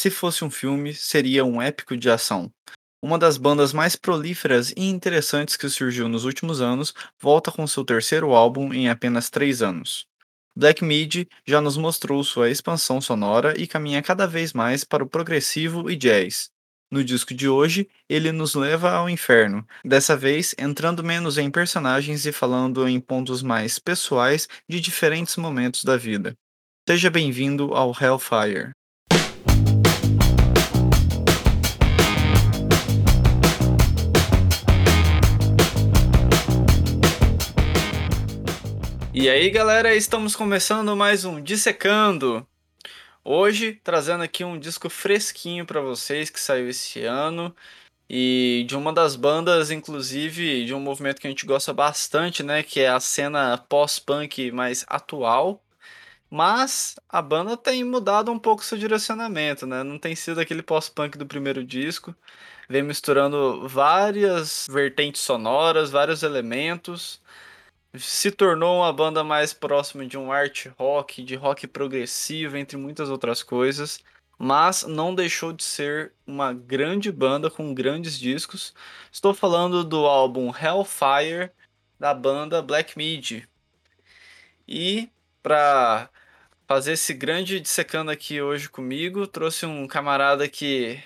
se fosse um filme, seria um épico de ação. Uma das bandas mais prolíferas e interessantes que surgiu nos últimos anos volta com seu terceiro álbum em apenas três anos. Black Midi já nos mostrou sua expansão sonora e caminha cada vez mais para o progressivo e jazz. No disco de hoje, ele nos leva ao inferno, dessa vez entrando menos em personagens e falando em pontos mais pessoais de diferentes momentos da vida. Seja bem-vindo ao Hellfire. E aí, galera, estamos começando mais um Dissecando. Hoje trazendo aqui um disco fresquinho para vocês que saiu esse ano e de uma das bandas, inclusive, de um movimento que a gente gosta bastante, né, que é a cena pós-punk mais atual. Mas a banda tem mudado um pouco seu direcionamento, né? Não tem sido aquele pós-punk do primeiro disco. Vem misturando várias vertentes sonoras, vários elementos se tornou uma banda mais próxima de um art rock, de rock progressivo, entre muitas outras coisas, mas não deixou de ser uma grande banda com grandes discos. Estou falando do álbum Hellfire da banda Black Midi. E para fazer esse grande dissecando aqui hoje comigo, trouxe um camarada que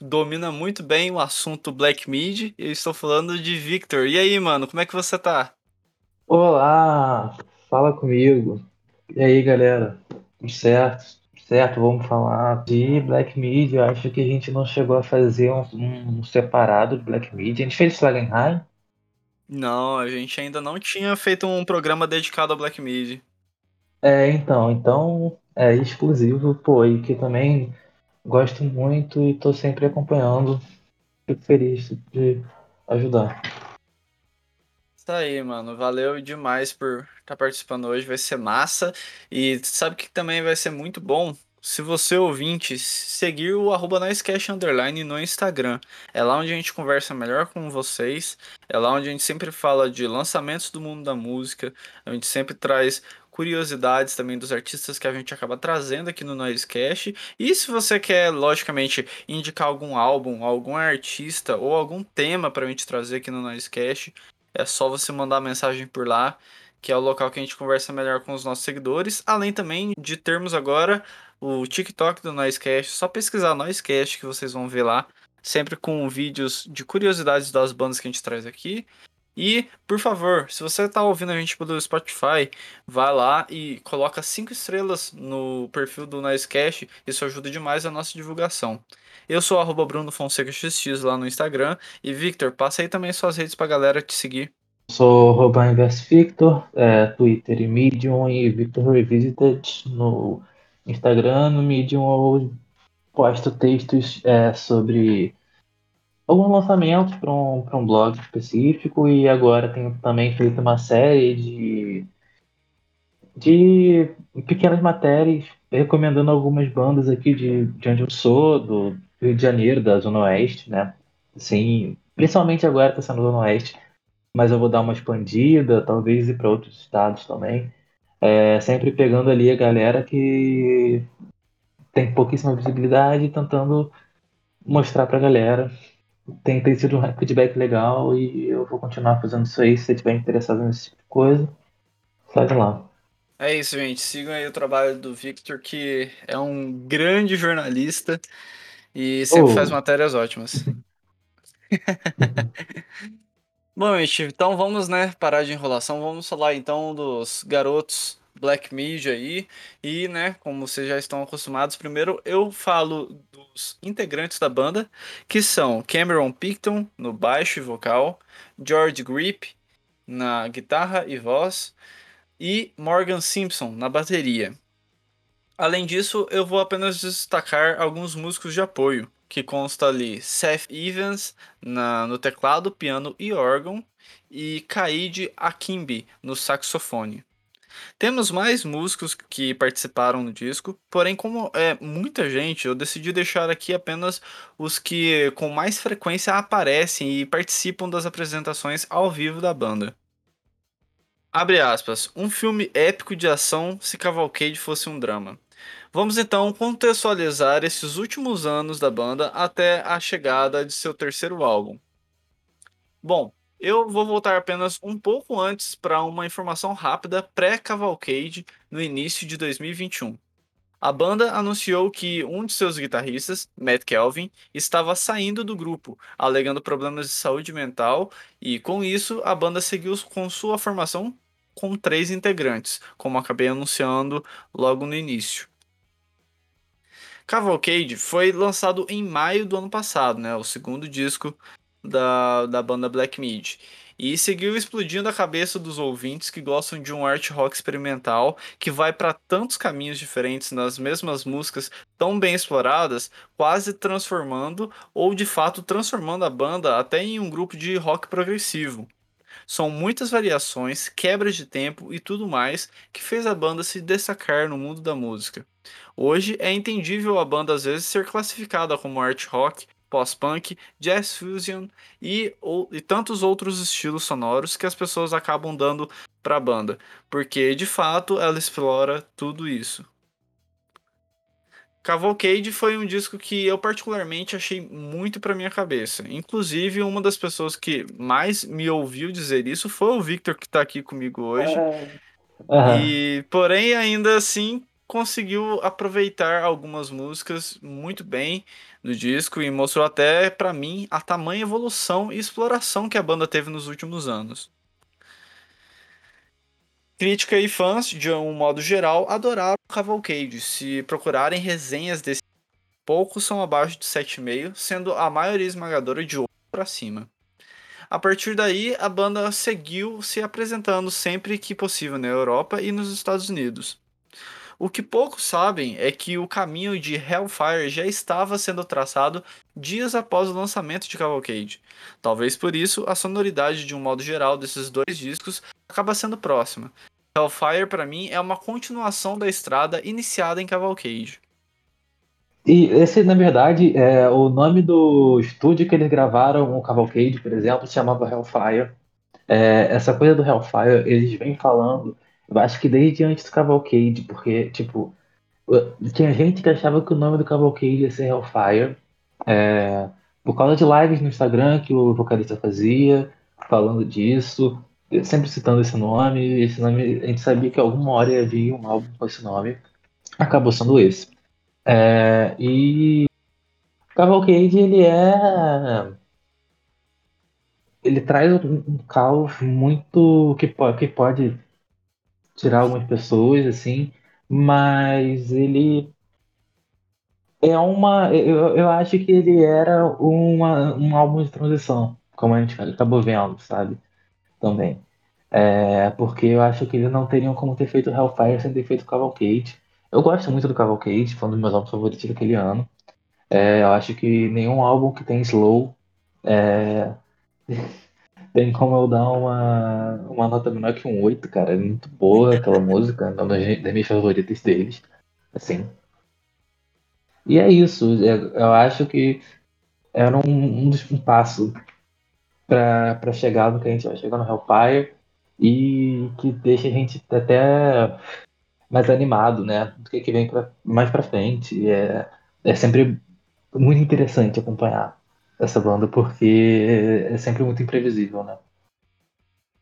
domina muito bem o assunto Black Midi. Eu estou falando de Victor. E aí, mano, como é que você tá? Olá, fala comigo. E aí, galera? Tudo certo? Certo, vamos falar de Black Media. Acho que a gente não chegou a fazer um, um separado de Black Media. A gente fez Slagenheim? Não, a gente ainda não tinha feito um programa dedicado a Black Midi. É, então, então é exclusivo, pô, e que também gosto muito e tô sempre acompanhando. Fico feliz de ajudar. Isso aí, mano. Valeu demais por estar tá participando hoje. Vai ser massa. E sabe que também vai ser muito bom? Se você ouvinte, seguir o arroba Underline no Instagram. É lá onde a gente conversa melhor com vocês. É lá onde a gente sempre fala de lançamentos do mundo da música. A gente sempre traz curiosidades também dos artistas que a gente acaba trazendo aqui no Noisecast. E se você quer, logicamente, indicar algum álbum, algum artista ou algum tema para a gente trazer aqui no Noisecast, é só você mandar mensagem por lá, que é o local que a gente conversa melhor com os nossos seguidores. Além também de termos agora o TikTok do Noisecast. Só pesquisar Noisecast que vocês vão ver lá. Sempre com vídeos de curiosidades das bandas que a gente traz aqui. E, por favor, se você está ouvindo a gente pelo Spotify, vá lá e coloca cinco estrelas no perfil do Noisecast. Isso ajuda demais a nossa divulgação. Eu sou arroba Bruno Fonseca XX lá no Instagram. E Victor, passa aí também suas redes pra galera te seguir. Sou arroba Victor, é, Twitter e Medium e Victor Revisited no Instagram. No Medium eu posto textos é, sobre alguns lançamentos para um, um blog específico e agora tenho também feito uma série de, de pequenas matérias recomendando algumas bandas aqui de, de onde eu sou, do Rio de Janeiro, da Zona Oeste, né? Sim, principalmente agora está sendo Zona Oeste, mas eu vou dar uma expandida, talvez ir para outros estados também. É, sempre pegando ali a galera que tem pouquíssima visibilidade, tentando mostrar para a galera tem, tem sido um feedback legal e eu vou continuar fazendo isso aí. Se você estiver interessado nesse tipo de coisa, sai lá. É isso, gente. Sigam aí o trabalho do Victor, que é um grande jornalista e sempre oh. faz matérias ótimas. Bom, gente, então vamos, né, parar de enrolação. Vamos falar então dos garotos Black Media aí. E, né, como vocês já estão acostumados, primeiro eu falo dos integrantes da banda, que são Cameron Picton no baixo e vocal, George Grip na guitarra e voz e Morgan Simpson na bateria. Além disso, eu vou apenas destacar alguns músicos de apoio, que consta ali Seth Evans na, no teclado, piano e órgão, e Kaide Akimbi no saxofone. Temos mais músicos que participaram do disco, porém, como é muita gente, eu decidi deixar aqui apenas os que com mais frequência aparecem e participam das apresentações ao vivo da banda. Abre aspas, um filme épico de ação se Cavalcade fosse um drama. Vamos então contextualizar esses últimos anos da banda até a chegada de seu terceiro álbum. Bom, eu vou voltar apenas um pouco antes para uma informação rápida pré-Cavalcade no início de 2021. A banda anunciou que um de seus guitarristas, Matt Kelvin, estava saindo do grupo, alegando problemas de saúde mental, e com isso a banda seguiu com sua formação com três integrantes, como acabei anunciando logo no início. Cavalcade foi lançado em maio do ano passado, né, o segundo disco da, da banda Black Mid. E seguiu explodindo a cabeça dos ouvintes que gostam de um art rock experimental que vai para tantos caminhos diferentes nas mesmas músicas tão bem exploradas, quase transformando ou de fato transformando a banda até em um grupo de rock progressivo. São muitas variações, quebras de tempo e tudo mais que fez a banda se destacar no mundo da música. Hoje é entendível a banda às vezes ser classificada como art rock, pós-punk, jazz fusion e, ou, e tantos outros estilos sonoros que as pessoas acabam dando para a banda, porque de fato ela explora tudo isso. Cavalcade foi um disco que eu particularmente achei muito para minha cabeça. Inclusive, uma das pessoas que mais me ouviu dizer isso foi o Victor que está aqui comigo hoje. Aham. E, porém, ainda assim conseguiu aproveitar algumas músicas muito bem do disco e mostrou até pra mim a tamanha evolução e exploração que a banda teve nos últimos anos. Crítica e fãs, de um modo geral, adoraram Cavalcade. Se procurarem resenhas desse, poucos são abaixo de 7,5, sendo a maioria esmagadora de 8 para cima. A partir daí, a banda seguiu se apresentando sempre que possível na Europa e nos Estados Unidos. O que poucos sabem é que o caminho de Hellfire já estava sendo traçado dias após o lançamento de Cavalcade. Talvez por isso a sonoridade de um modo geral desses dois discos acaba sendo próxima. Hellfire para mim é uma continuação da estrada iniciada em Cavalcade. E esse, na verdade, é o nome do estúdio que eles gravaram o Cavalcade, por exemplo, se chamava Hellfire. É, essa coisa do Hellfire, eles vêm falando, eu acho que desde antes do Cavalcade, porque, tipo, tinha gente que achava que o nome do Cavalcade ia ser Hellfire, é, por causa de lives no Instagram que o vocalista fazia, falando disso, sempre citando esse nome, esse nome, a gente sabia que alguma hora ia vir um álbum com esse nome, acabou sendo esse. É, e Cavalcade, ele é. Ele traz um, caos muito que, que pode tirar algumas pessoas, assim, mas ele é uma. Eu, eu acho que ele era uma, um álbum de transição, como a gente acabou vendo, sabe? Também. É, porque eu acho que eles não teriam como ter feito Hellfire sem ter feito Cavalcade. Eu gosto muito do Cavalcade, foi um dos meus álbuns favoritos daquele ano. É, eu acho que nenhum álbum que tem slow é, tem como eu dar uma, uma nota menor que um 8, cara. É muito boa aquela música, é uma das das minhas favoritas deles. Assim. E é isso. é- Eu acho que era um, um, um passo pra pra chegar no que a gente vai chegar no Hellfire e que deixa a gente até mais animado, né? Do que, que vem pra, mais pra frente. É, é sempre muito interessante acompanhar essa banda porque é sempre muito imprevisível, né?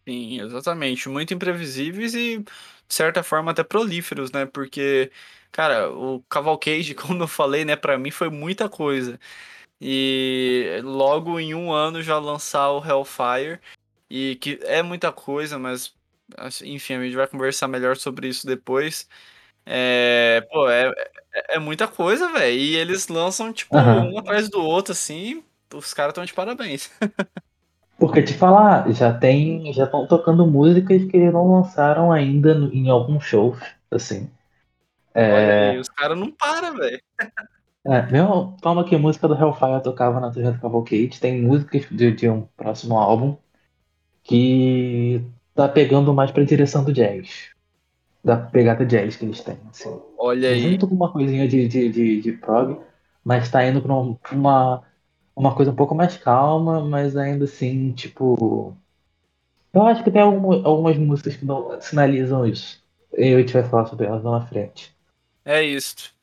Sim, exatamente. Muito imprevisíveis e, de certa forma, até prolíferos, né? Porque, cara, o Cavalcade, como eu falei, né, pra mim foi muita coisa. E logo em um ano já lançar o Hellfire, e que é muita coisa, mas assim, enfim, a gente vai conversar melhor sobre isso depois. É, pô, é, é, é muita coisa, velho. E eles lançam, tipo, Aham. um atrás do outro, assim. Os caras estão de parabéns. Porque te falar, já tem, já estão tocando músicas que não lançaram ainda no- em alguns shows, assim. Olha aí, É, os caras não param, velho. é, mesmo forma que a música do Hellfire tocava na turnê do Cavalcade, tem músicas de, de um próximo álbum que tá pegando mais pra direção do jazz, da pegada jazz que eles têm, assim. Olha aí. Junto com uma coisinha de, de, de, de prog, mas tá indo pra um- uma, uma coisa um pouco mais calma, mas ainda assim, tipo. Eu acho que tem alguma- algumas músicas que não sinalizam isso. E a gente vai falar sobre elas lá na frente. É isso.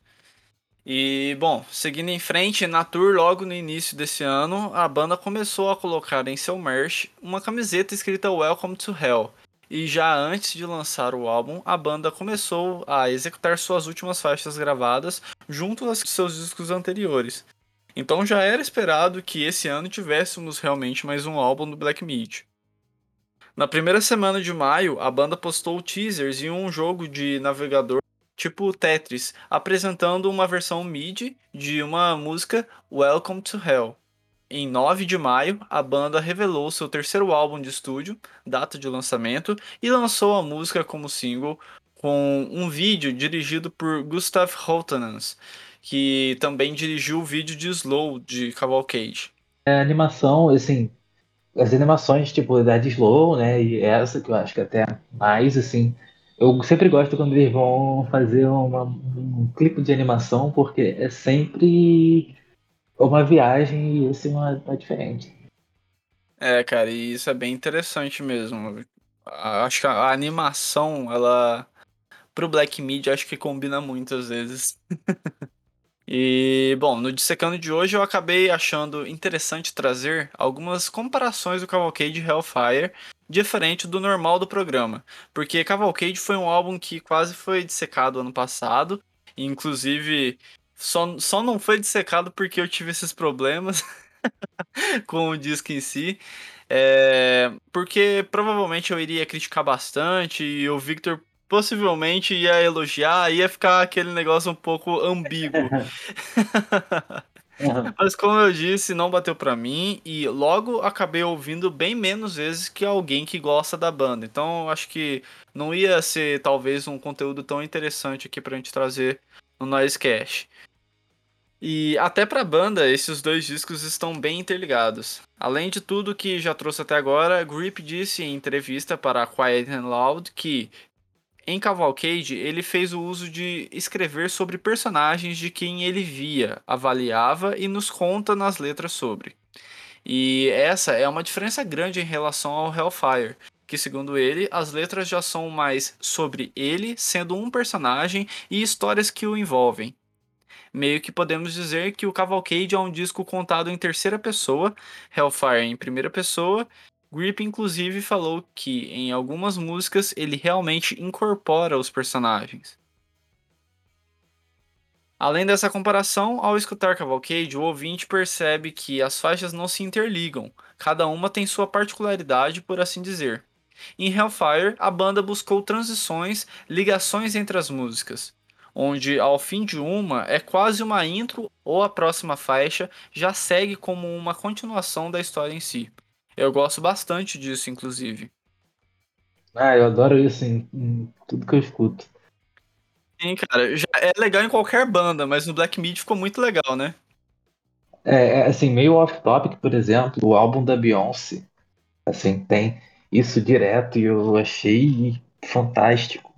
E, bom, seguindo em frente, na tour, logo no início desse ano, a banda começou a colocar em seu merch uma camiseta escrita Welcome to Hell. E já antes de lançar o álbum, a banda começou a executar suas últimas faixas gravadas junto aos seus discos anteriores. Então já era esperado que esse ano tivéssemos realmente mais um álbum do Black Midi. Na primeira semana de maio, a banda postou teasers e um jogo de navegador tipo Tetris, apresentando uma versão MIDI de uma música Welcome to Hell. Em 9 de maio, a banda revelou seu terceiro álbum de estúdio, data de lançamento, e lançou a música como single com um vídeo dirigido por Gustav Holtenans, que também dirigiu o vídeo de Slow de Cavalcade. É, a animação, assim, as animações tipo da de Slow, né, e essa que eu acho que até mais assim, eu sempre gosto quando eles vão fazer uma, um clipe de animação, porque é sempre uma viagem e esse não é, não é diferente. É, cara, e isso é bem interessante mesmo. Acho que a animação, ela. Pro Black Midi, acho que combina muito às vezes. e, bom, no dissecando de hoje eu acabei achando interessante trazer algumas comparações do Cavalcade Hellfire diferente do normal do programa. Porque Cavalcade foi um álbum que quase foi dissecado ano passado. Inclusive, só, só não foi dissecado porque eu tive esses problemas com o disco em si. É, porque provavelmente eu iria criticar bastante e o Victor possivelmente ia elogiar, ia ficar aquele negócio um pouco ambíguo. Mas como eu disse, não bateu pra mim e logo acabei ouvindo bem menos vezes que alguém que gosta da banda. Então acho que não ia ser talvez um conteúdo tão interessante aqui pra gente trazer no Noise Cash. E até pra banda, esses dois discos estão bem interligados. Além de tudo que já trouxe até agora, Grip disse em entrevista para Quiet and Loud que em Cavalcade, ele fez o uso de escrever sobre personagens de quem ele via, avaliava e nos conta nas letras sobre. E essa é uma diferença grande em relação ao Hellfire, que segundo ele, as letras já são mais sobre ele sendo um personagem e histórias que o envolvem. Meio que podemos dizer que o Cavalcade é um disco contado em terceira pessoa, Hellfire em primeira pessoa Grip inclusive falou que em algumas músicas ele realmente incorpora os personagens. Além dessa comparação, ao escutar Cavalcade, o ouvinte percebe que as faixas não se interligam, cada uma tem sua particularidade, por assim dizer. Em Hellfire, a banda buscou transições, ligações entre as músicas, onde ao fim de uma é quase uma intro ou a próxima faixa já segue como uma continuação da história em si. Eu gosto bastante disso, inclusive. Ah, eu adoro isso em, em tudo que eu escuto. Sim, cara, já é legal em qualquer banda, mas no Black Midi ficou muito legal, né? É, é, assim, meio off-topic, por exemplo, o álbum da Beyoncé, assim, tem isso direto e eu achei fantástico.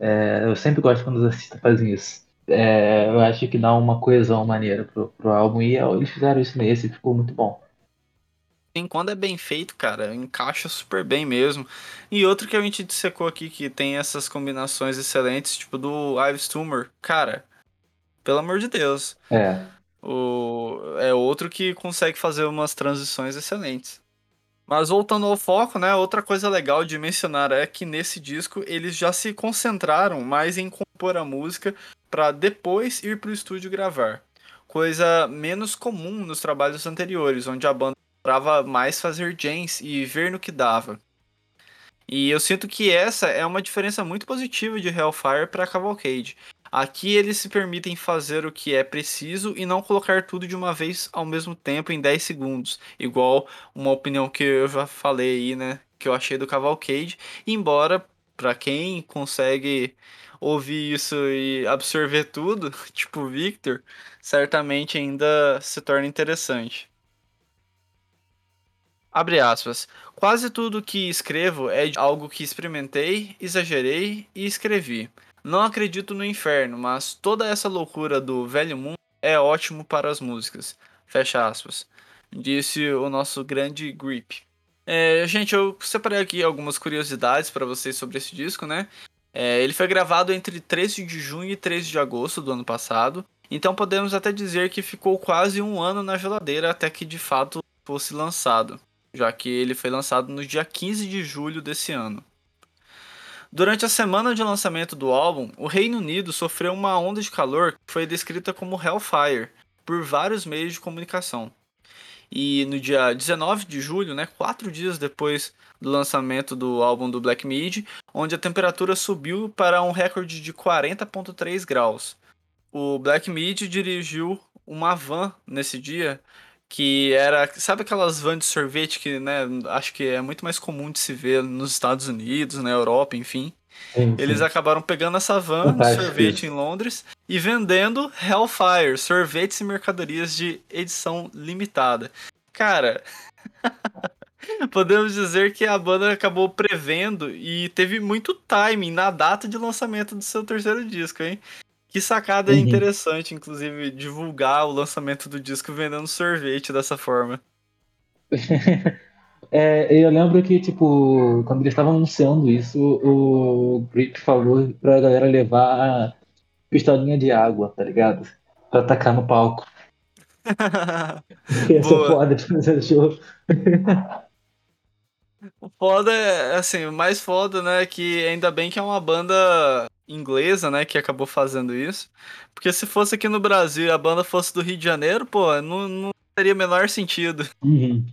É, eu sempre gosto quando os artistas fazem isso. É, eu acho que dá uma coesão maneira pro, pro álbum e eles fizeram isso nesse e ficou muito bom. Quando é bem feito, cara, encaixa super bem mesmo. E outro que a gente dissecou aqui que tem essas combinações excelentes, tipo do Ives Tumor, cara, pelo amor de Deus. É. O, é outro que consegue fazer umas transições excelentes. Mas voltando ao foco, né? Outra coisa legal de mencionar é que nesse disco eles já se concentraram mais em compor a música para depois ir para o estúdio gravar. Coisa menos comum nos trabalhos anteriores, onde a banda procurava mais fazer jams e ver no que dava. E eu sinto que essa é uma diferença muito positiva de Hellfire para Cavalcade. Aqui eles se permitem fazer o que é preciso e não colocar tudo de uma vez ao mesmo tempo em 10 segundos, igual uma opinião que eu já falei aí, né, que eu achei do Cavalcade, embora para quem consegue ouvir isso e absorver tudo, tipo Victor, certamente ainda se torna interessante. Abre aspas. Quase tudo que escrevo é algo que experimentei, exagerei e escrevi. Não acredito no inferno, mas toda essa loucura do velho mundo é ótimo para as músicas. Fecha aspas. Disse o nosso grande Grip. É, gente, eu separei aqui algumas curiosidades para vocês sobre esse disco, né? É, ele foi gravado entre 13 de junho e 13 de agosto do ano passado, então podemos até dizer que ficou quase um ano na geladeira até que de fato fosse lançado, já que ele foi lançado no dia 15 de julho desse ano. Durante a semana de lançamento do álbum, o Reino Unido sofreu uma onda de calor que foi descrita como Hellfire por vários meios de comunicação. E no dia 19 de julho, né, quatro dias depois do lançamento do álbum do Black Midi, onde a temperatura subiu para um recorde de 40,3 graus. O Black Midi dirigiu uma van nesse dia que era, sabe aquelas vans de sorvete que, né, acho que é muito mais comum de se ver nos Estados Unidos, na Europa, enfim. Sim, sim. Eles acabaram pegando essa van de sorvete em Londres e vendendo Hellfire, sorvetes e mercadorias de edição limitada. Cara, podemos dizer que a banda acabou prevendo e teve muito timing na data de lançamento do seu terceiro disco, hein? Que sacada uhum. interessante, inclusive, divulgar o lançamento do disco vendendo sorvete dessa forma. é, eu lembro que, tipo, quando eles estavam anunciando isso, o Grip falou pra galera levar pistolinha de água, tá ligado? Pra atacar no palco. Ia ser foda de fazer show. O foda é, assim, o mais foda, né, que ainda bem que é uma banda inglesa, né, que acabou fazendo isso. Porque se fosse aqui no Brasil e a banda fosse do Rio de Janeiro, pô, não, não teria o menor sentido. Uhum.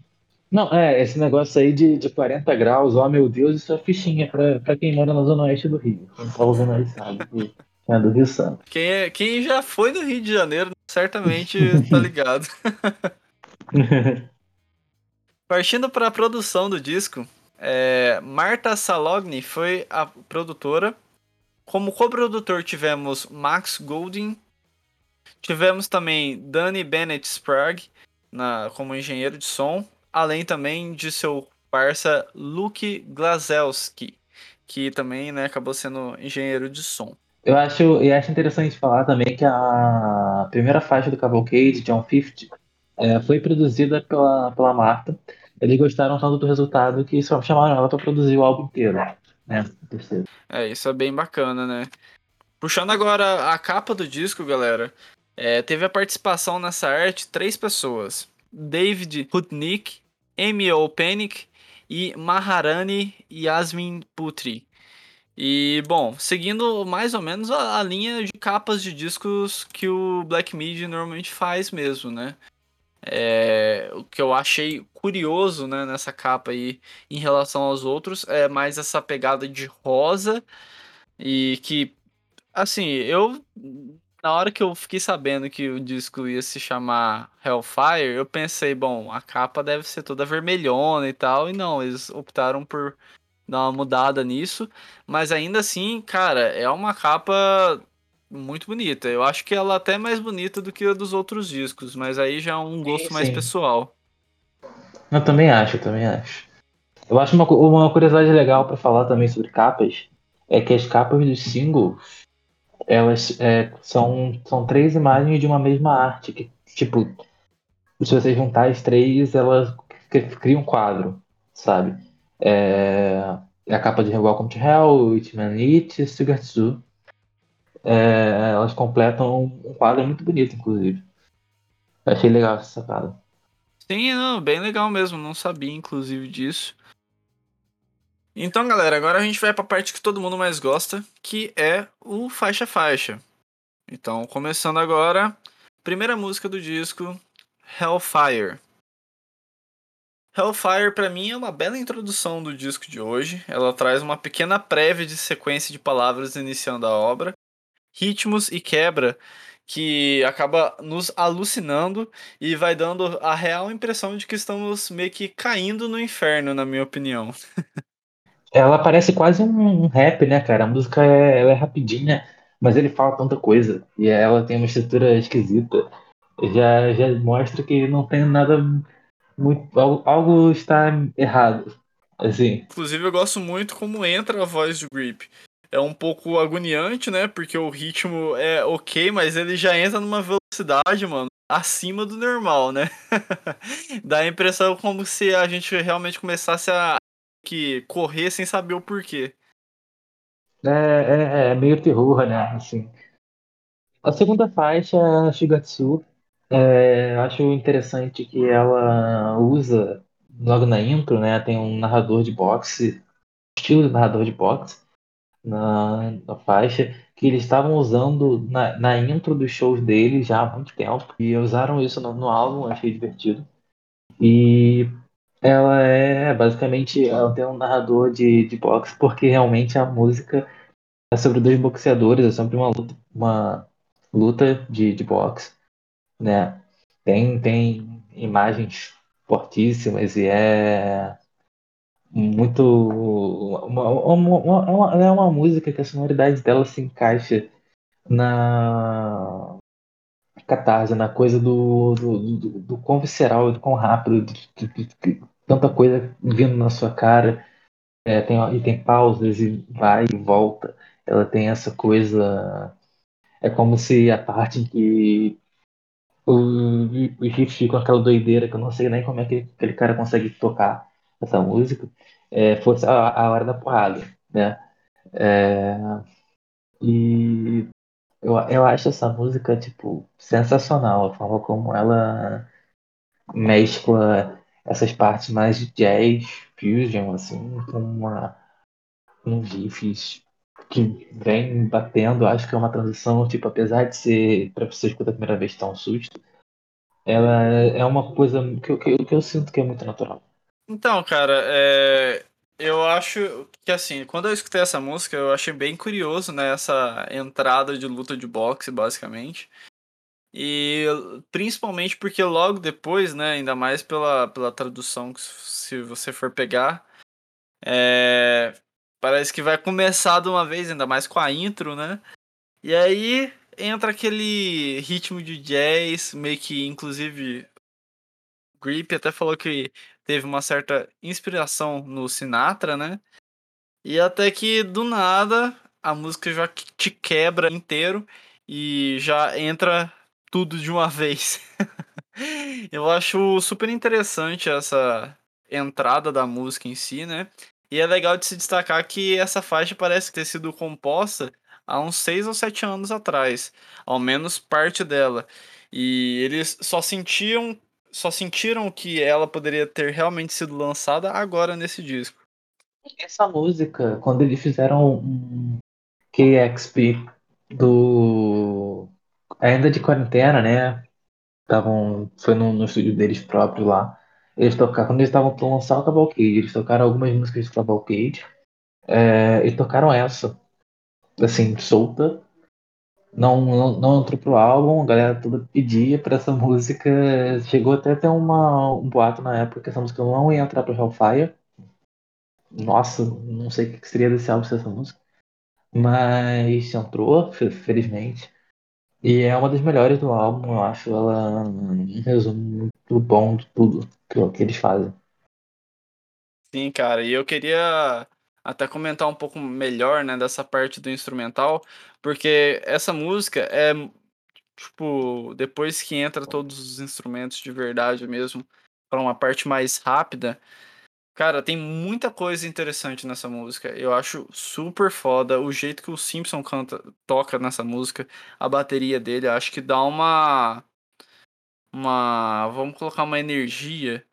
Não, é, esse negócio aí de, de 40 graus, ó oh, meu Deus, isso é fichinha pra, pra quem mora na zona oeste do Rio. Quem tá ouvindo aí sabe que é do Rio Santo. Quem, é, quem já foi no Rio de Janeiro, certamente tá ligado. Partindo para a produção do disco, é, Marta Salogni foi a produtora como co-produtor tivemos Max Golding, tivemos também Danny Bennett Sprague na, como engenheiro de som, além também de seu parça Luke Glazelski, que também né, acabou sendo engenheiro de som. Eu acho, eu acho interessante falar também que a primeira faixa do Cavalcade, John 50, é, foi produzida pela, pela Marta. Eles gostaram tanto do resultado que só chamaram ela para produzir o álbum inteiro né? É, isso é bem bacana, né? Puxando agora a capa do disco, galera, é, teve a participação nessa arte três pessoas: David Hutnik, M.O. Panic e Maharani Yasmin Putri. E, bom, seguindo mais ou menos a, a, linha de capas de discos que o Black Midi normalmente faz mesmo, né? É, o que eu achei curioso né, nessa capa aí em relação aos outros é mais essa pegada de rosa e que assim eu na hora que eu fiquei sabendo que o disco ia se chamar Hellfire eu pensei bom a capa deve ser toda vermelhona e tal e não eles optaram por dar uma mudada nisso mas ainda assim cara é uma capa muito bonita. Eu acho que ela é até mais bonita do que a dos outros discos, mas aí já é um gosto sim, mais pessoal. Eu também acho, eu também acho. Eu acho uma, uma curiosidade legal para falar também sobre capas é que as capas dos singles elas é, são, são três imagens de uma mesma arte que tipo se você juntar as três elas criam um quadro sabe é, a capa de Welcome to Hell, Hitman It e Sugartsu é, elas completam um quadro muito bonito, inclusive. Achei legal essa sacada. Sim, não, bem legal mesmo. Não sabia, inclusive, disso. Então, galera, agora a gente vai para a parte que todo mundo mais gosta, que é o faixa faixa. Então, começando agora, primeira música do disco, Hellfire. Hellfire para mim é uma bela introdução do disco de hoje. Ela traz uma pequena prévia de sequência de palavras iniciando a obra, ritmos e quebra que acaba nos alucinando e vai dando a real impressão de que estamos meio que caindo no inferno, na minha opinião. Ela parece quase um rap, né, cara? A música é, ela é rapidinha, mas ele fala tanta coisa. E ela tem uma estrutura esquisita. Já, já mostra que não tem nada muito. Algo, algo está errado. Assim. Inclusive, eu gosto muito como entra a voz do Grip é um pouco agoniante, né? Porque o ritmo é ok, mas ele já entra numa velocidade, mano, acima do normal, né? Dá a impressão como se a gente realmente começasse a que correr sem saber o porquê. É, é, é meio terror, né? Assim. A segunda faixa, Shigatsu, é, acho interessante que ela usa, logo na intro, né? Tem um narrador de boxe, estilo de narrador de boxe, na, na faixa, que eles estavam usando na, na intro dos shows deles já há muito tempo. E usaram isso no, no álbum, achei divertido. E ela é basicamente ela tem um narrador de, de boxe, porque realmente a música é sobre dois boxeadores, é sempre uma luta, uma luta de, de boxe, né? Tem, tem imagens fortíssimas e é muito. Uma, uma, uma, é uma música que a sonoridade dela se encaixa na catarse, na coisa do, do, do, do quão visceral, do quão rápido, de, de, tanta coisa vindo na sua cara. É, tem, e tem pausas e vai e volta. Ela tem essa coisa. É como se a parte em que o, o riff fica com aquela doideira que eu não sei nem como é que aquele cara consegue tocar essa música, é, fosse a, a hora da porrada, né? É, e eu, eu acho essa música, tipo, sensacional, a forma como ela mescla essas partes mais de jazz, fusion, assim, com uma, uns riffs que vem batendo, acho que é uma transição, tipo, apesar de ser, pra você escutar a primeira vez, tá um susto, ela é uma coisa que, que, que eu sinto que é muito natural. Então, cara, é, eu acho que assim, quando eu escutei essa música, eu achei bem curioso, né, essa entrada de luta de boxe, basicamente. E principalmente porque logo depois, né, ainda mais pela, pela tradução, que se você for pegar, é, parece que vai começar de uma vez, ainda mais com a intro, né? E aí entra aquele ritmo de jazz, meio que inclusive Grip até falou que teve uma certa inspiração no Sinatra, né? E até que do nada a música já te quebra inteiro e já entra tudo de uma vez. Eu acho super interessante essa entrada da música em si, né? E é legal de se destacar que essa faixa parece ter sido composta há uns 6 ou 7 anos atrás, ao menos parte dela. E eles só sentiam só sentiram que ela poderia ter realmente sido lançada agora nesse disco. Essa música, quando eles fizeram um KXP do. Ainda de quarentena, né? Tavam, foi no, no estúdio deles próprio lá. Eles tocaram, quando eles estavam para lançar o Cavalcade, eles tocaram algumas músicas do Cavalcade é, e tocaram essa, assim, solta. Não, não, não entrou pro álbum, a galera toda pedia pra essa música. Chegou até a ter uma, um boato na época que essa música não ia entrar pro Hellfire. Nossa, não sei o que seria desse álbum sem essa música. Mas entrou, fe- felizmente. E é uma das melhores do álbum, eu acho ela um resumo muito bom de tudo que, que eles fazem. Sim, cara, e eu queria até comentar um pouco melhor, né, dessa parte do instrumental, porque essa música é, tipo, depois que entra todos os instrumentos de verdade mesmo, para uma parte mais rápida, cara, tem muita coisa interessante nessa música. Eu acho super foda o jeito que o Simpson canta, toca nessa música, a bateria dele, acho que dá uma uma, vamos colocar uma energia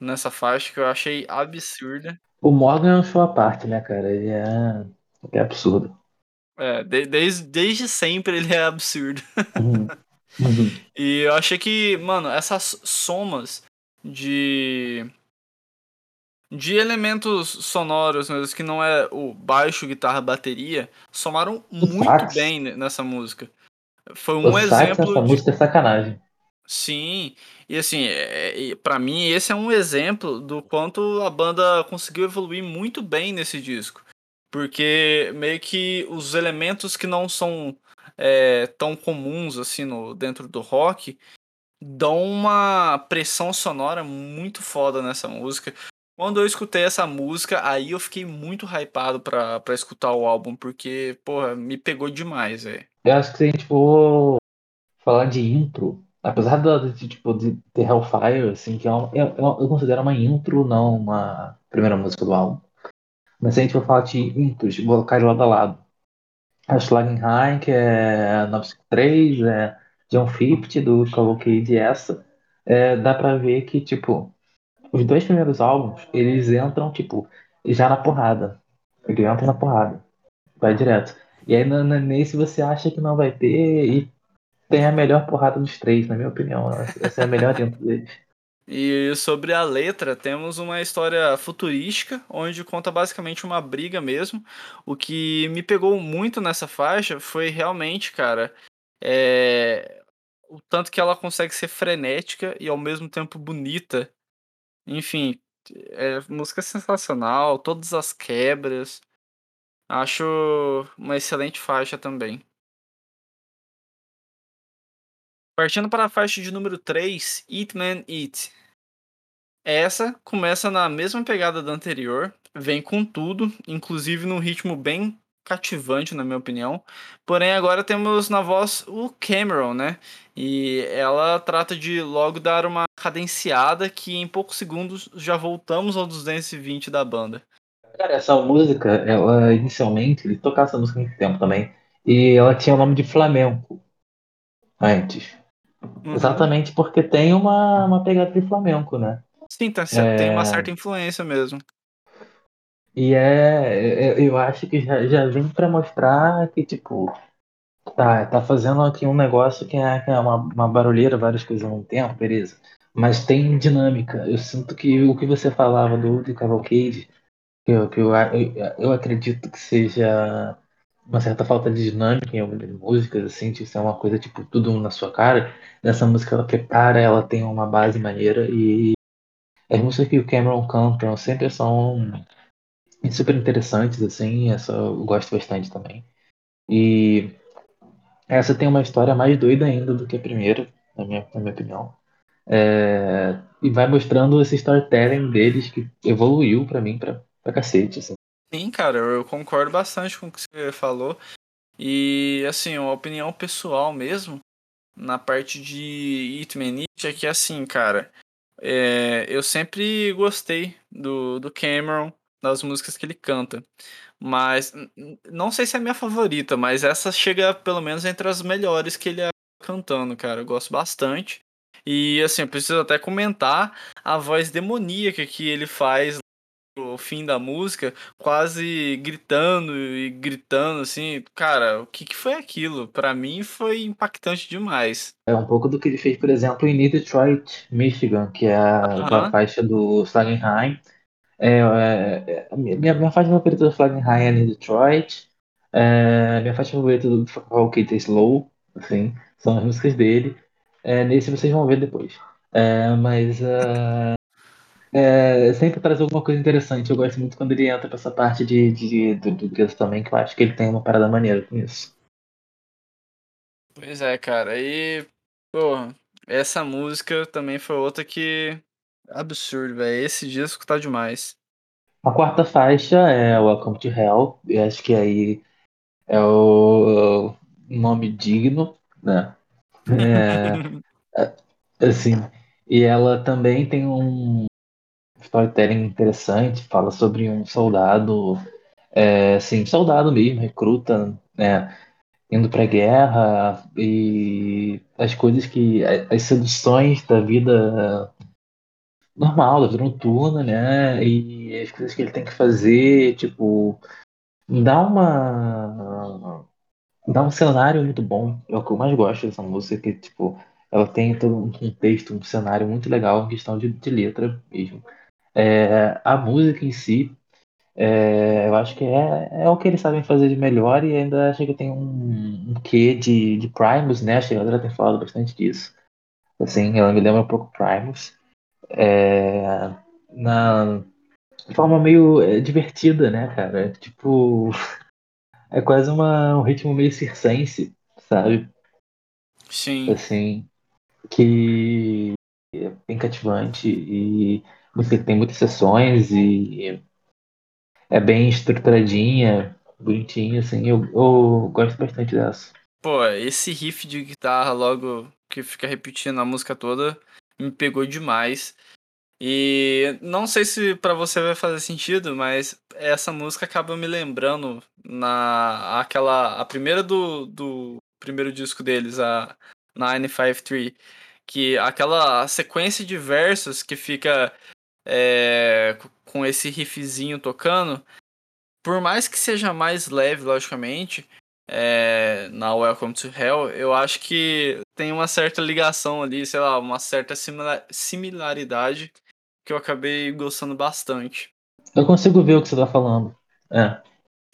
nessa faixa que eu achei absurda. O Morgan é um show à parte, né, cara? Ele é, é absurdo. É, de- desde, desde sempre ele é absurdo. Uhum. Uhum. E eu achei que, mano, essas somas de. de elementos sonoros mesmo, que não é o baixo, guitarra, bateria, somaram O muito sax, bem ne- nessa música. Foi o um sax exemplo nessa de. música é sacanagem. Sim, e assim, é, para mim esse é um exemplo do quanto a banda conseguiu evoluir muito bem nesse disco. Porque meio que os elementos que não são é, tão comuns assim no, dentro do rock dão uma pressão sonora muito foda nessa música. Quando eu escutei essa música, aí eu fiquei muito hypado pra, pra escutar o álbum, porque, porra, me pegou demais, velho. Eu acho que se a gente for falar de intro, apesar de, de, tipo, de ter Hellfire, assim, que é um, eu, eu, eu considero uma intro, não uma primeira música do álbum. Mas se a gente for falar de intros, vou colocar ele lado a lado. A Schlagenheim, que é 953, é John 50 do Cavalcade e essa. É, dá pra ver que, tipo, os dois primeiros álbuns, eles entram, tipo, já na porrada. Ele entra na porrada. Vai direto. E aí nesse você acha que não vai ter e tem a melhor porrada dos três, na minha opinião. Essa é a melhor dentro deles. E sobre a letra, temos uma história futurística, onde conta basicamente uma briga mesmo. O que me pegou muito nessa faixa foi realmente, cara, é... o tanto que ela consegue ser frenética e ao mesmo tempo bonita. Enfim, é música sensacional, todas as quebras. Acho uma excelente faixa também. Partindo para a faixa de número 3, Eat Man Eat. Essa começa na mesma pegada da anterior, vem com tudo, inclusive num ritmo bem cativante, na minha opinião. Porém, agora temos na voz o Cameron, né? E ela trata de logo dar uma cadenciada que em poucos segundos já voltamos ao 220 da banda. Cara, essa música, ela inicialmente, ele tocava essa música há muito tempo também, e ela tinha o nome de Flamenco antes. Uhum. Exatamente porque tem uma, uma pegada de flamenco, né? Sim, tá, é... tem uma certa influência mesmo. E é, eu acho que já, já vem para mostrar que, tipo, tá, tá fazendo aqui um negócio que é, que é uma, uma barulheira, várias coisas ao mesmo tempo, beleza. Mas tem dinâmica. Eu sinto que o que você falava do, do Cavalcade, que, eu, que eu, eu, eu acredito que seja uma certa falta de dinâmica em algumas músicas, assim, de ser uma coisa, tipo, tudo na sua cara. Nessa música ela prepara, ela tem uma base maneira e as músicas que o Cameron canta sempre são super interessantes, assim, essa eu gosto bastante também. E essa tem uma história mais doida ainda do que a primeira, na minha, na minha opinião. É, e vai mostrando esse storytelling deles que evoluiu para mim pra, pra cacete, assim. Sim, cara, eu concordo bastante com o que você falou. E, assim, uma opinião pessoal mesmo, na parte de Hitman é que, assim, cara, é, eu sempre gostei do, do Cameron, das músicas que ele canta. Mas, não sei se é a minha favorita, mas essa chega pelo menos entre as melhores que ele é cantando, cara. Eu gosto bastante. E, assim, eu preciso até comentar a voz demoníaca que ele faz o fim da música, quase gritando e gritando assim, cara, o que, que foi aquilo? Para mim foi impactante demais. É um pouco do que ele fez, por exemplo, em Detroit, Michigan, que é a, faixa do Slagenheim. É, é, é, minha, minha faixa favorita do Slagenheim é em Detroit. É, minha faixa favorita do Falkate é Slow, assim, são as músicas dele. É, nesse vocês vão ver depois. É, mas uh, é, sempre traz alguma coisa interessante. Eu gosto muito quando ele entra pra essa parte de, de, do, do também, que eu acho que ele tem uma parada maneira com isso. Pois é, cara. E, pô, essa música também foi outra que. Absurdo, velho. Esse disco tá demais. A quarta faixa é Welcome to Hell. Eu acho que aí é o nome digno, né? É, é, assim. E ela também tem um, storytelling interessante, fala sobre um soldado, é, assim, soldado mesmo, recruta, né, indo pra guerra e as coisas que, as seduções da vida normal, da vida noturna, né, e as coisas que ele tem que fazer, tipo, dá uma dá um cenário muito bom, é o que eu mais gosto dessa música, que, tipo, ela tem todo um contexto, um cenário muito legal, questão de, de letra mesmo. É, a música em si, é, eu acho que é, é o que eles sabem fazer de melhor e ainda acho que tem um, um quê de, de Primus, né? Acho que a galera tem falado bastante disso. Assim, ela me lembra um pouco Primus. É, na forma meio é, divertida, né, cara? Tipo, é quase uma, um ritmo meio circense, sabe? Sim. Assim, que é bem cativante e você tem muitas sessões e é bem estruturadinha, bonitinha, assim. Eu, eu gosto bastante dessa. Pô, esse riff de guitarra logo que fica repetindo a música toda me pegou demais. E não sei se para você vai fazer sentido, mas essa música acaba me lembrando na aquela a primeira do, do primeiro disco deles, a 953, que aquela sequência de versos que fica é, com esse riffzinho tocando, por mais que seja mais leve, logicamente, é, na Welcome to Hell, eu acho que tem uma certa ligação ali, sei lá, uma certa similaridade que eu acabei gostando bastante. Eu consigo ver o que você tá falando. É.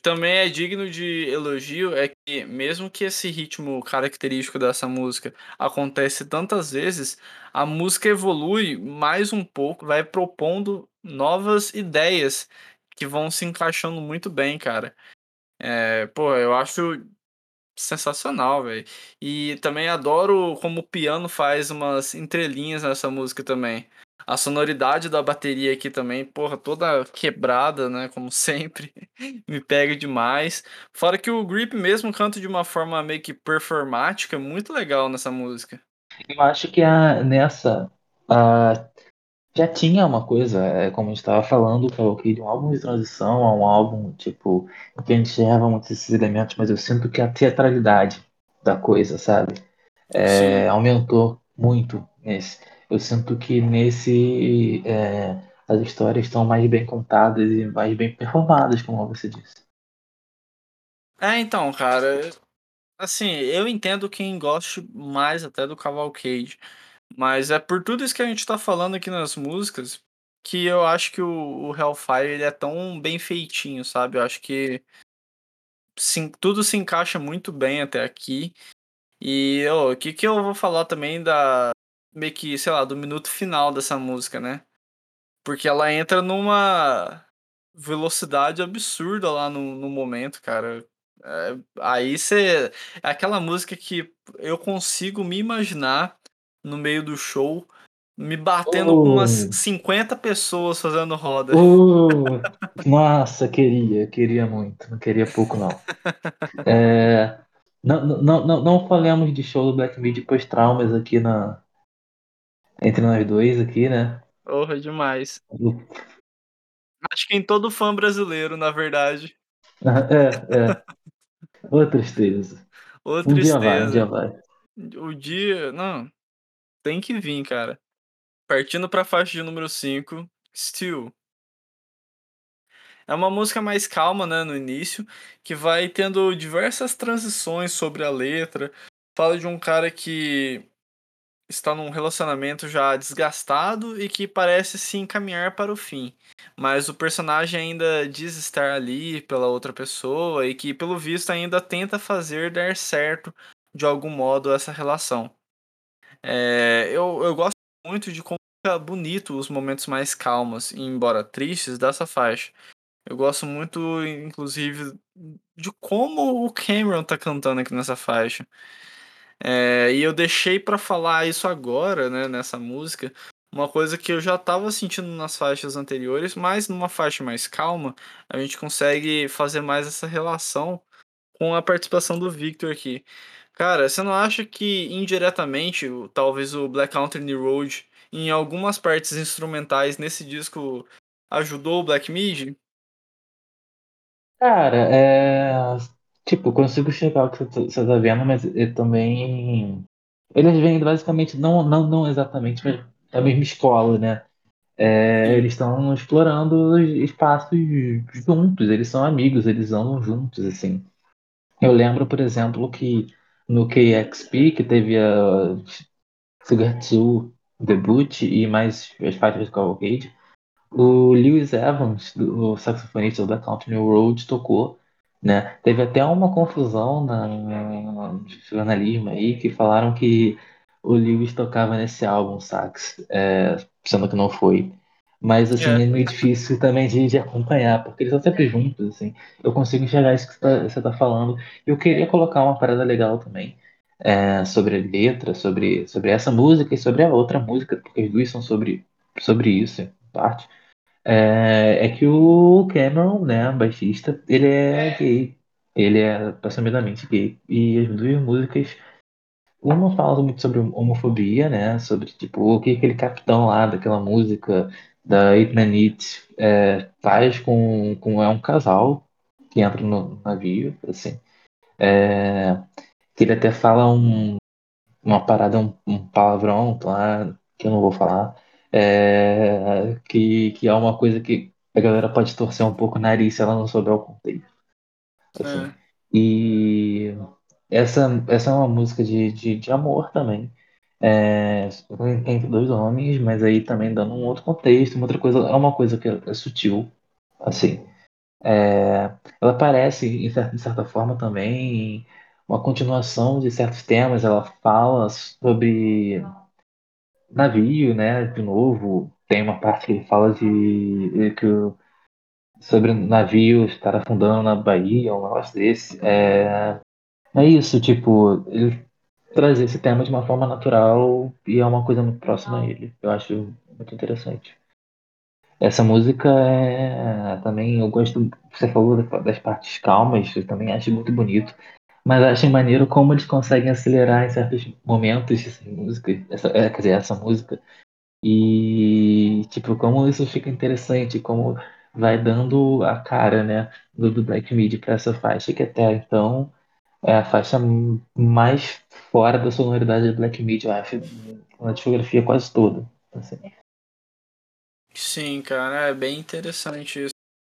Também é digno de elogio é que mesmo que esse ritmo característico dessa música acontece tantas vezes, a música evolui mais um pouco, vai propondo novas ideias que vão se encaixando muito bem, cara. É, pô, eu acho sensacional, velho. E também adoro como o piano faz umas entrelinhas nessa música também. A sonoridade da bateria aqui também, porra, toda quebrada, né? Como sempre. Me pega demais. Fora que o Grip mesmo canta de uma forma meio que performática, muito legal nessa música. Eu acho que a, nessa. A, já tinha uma coisa, é, como a gente estava falando, que de um álbum de transição a um álbum, tipo, que a gente erra muitos esses elementos, mas eu sinto que a teatralidade da coisa, sabe? É, aumentou muito nesse. Eu sinto que nesse é, as histórias estão mais bem contadas e mais bem performadas, como você disse. É, então, cara, assim, eu entendo quem goste mais até do Cavalcade, mas é por tudo isso que a gente tá falando aqui nas músicas que eu acho que o, o Hellfire ele é tão bem feitinho, sabe? Eu acho que sim, tudo se encaixa muito bem até aqui. E o que, que eu vou falar também da, meio que, sei lá, do minuto final dessa música, né? Porque ela entra numa velocidade absurda lá no, no momento, cara. É, aí você. É aquela música que eu consigo me imaginar no meio do show, me batendo com umas 50 pessoas fazendo roda. Uh, nossa, queria, queria muito, não queria pouco não. É, não, não, não, não falamos de show do Black Midi pós-traumas aqui na, entre nós dois aqui, né? Porra, demais. Acho que em todo fã brasileiro, na verdade. É, é. Ô tristeza. Ô tristeza. Um dia vai, um dia vai. O dia. Não. Tem que vir, cara. Partindo pra faixa de número 5, Still. É uma música mais calma, né, no início, que vai tendo diversas transições sobre a letra. Fala de um cara que está num relacionamento já desgastado e que parece se encaminhar para o fim. Mas o personagem ainda diz estar ali pela outra pessoa e que, pelo visto, ainda tenta fazer dar certo de algum modo essa relação. É, eu, eu gosto muito de como fica bonito os momentos mais calmos, embora tristes, dessa faixa. Eu gosto muito, inclusive, de como o Cameron tá cantando aqui nessa faixa. É, e eu deixei para falar isso agora, né, nessa música, uma coisa que eu já estava sentindo nas faixas anteriores, mas numa faixa mais calma, a gente consegue fazer mais essa relação com a participação do Victor aqui. Cara, você não acha que indiretamente, talvez o Black Country New Road, em algumas partes instrumentais nesse disco, ajudou o Black Midi? Cara, é. Tipo, consigo chegar o que você tá vendo, mas eu também. Eles vêm basicamente, não, não, não exatamente, mas da mesma escola, né? É, eles estão explorando espaços juntos, eles são amigos, eles andam juntos, assim. Eu lembro, por exemplo, que no KXP, que teve a Sugar 2 debut e mais as faixas do Cavalcade, o Lewis Evans, o saxofonista da Country Road, tocou né? Teve até uma confusão na, no jornalismo aí que falaram que o Lewis tocava nesse álbum sax, é, sendo que não foi. Mas assim, é, é meio difícil também de, de, acompanhar, porque eles estão sempre juntos, assim. Eu consigo enxergar isso que você está tá falando. Eu queria colocar uma parada legal também. É, sobre a letra, sobre, sobre essa música e sobre a outra música, porque as duas são sobre, sobre isso, em parte. É, é que o Cameron, né, baixista, ele é gay. Ele é assumidamente gay. E as duas músicas uma fala muito sobre homofobia, né? Sobre tipo o que aquele capitão lá daquela música da Eight Minutes é, faz com, com é um casal que entra no navio, assim. É, que ele até fala um, uma parada, um, um palavrão lá, que eu não vou falar, é, que, que é uma coisa que a galera pode torcer um pouco o nariz se ela não souber o contexto. Assim. É. E essa, essa é uma música de, de, de amor também. É, entre dois homens, mas aí também dando um outro contexto, uma outra coisa, é uma coisa que é, é sutil, assim. É, ela parece, em certa, de certa forma, também uma continuação de certos temas. Ela fala sobre navio, né? De novo, tem uma parte que ele fala de que sobre navio estar afundando na Bahia, um negócio desse. É, é isso, tipo, ele trazer esse tema de uma forma natural e é uma coisa muito próxima a ele. Eu acho muito interessante. Essa música é também eu gosto, você falou da- das partes calmas, eu também acho muito bonito, mas acho maneiro como eles conseguem acelerar em certos momentos essa música, essa, é, quer dizer, essa música e tipo como isso fica interessante, como vai dando a cara, né, do, do Black Midi para essa faixa que até então é a faixa mais fora da sonoridade do Black Midi, eu acho, na discografia quase toda. assim. Sim, cara, é bem interessante isso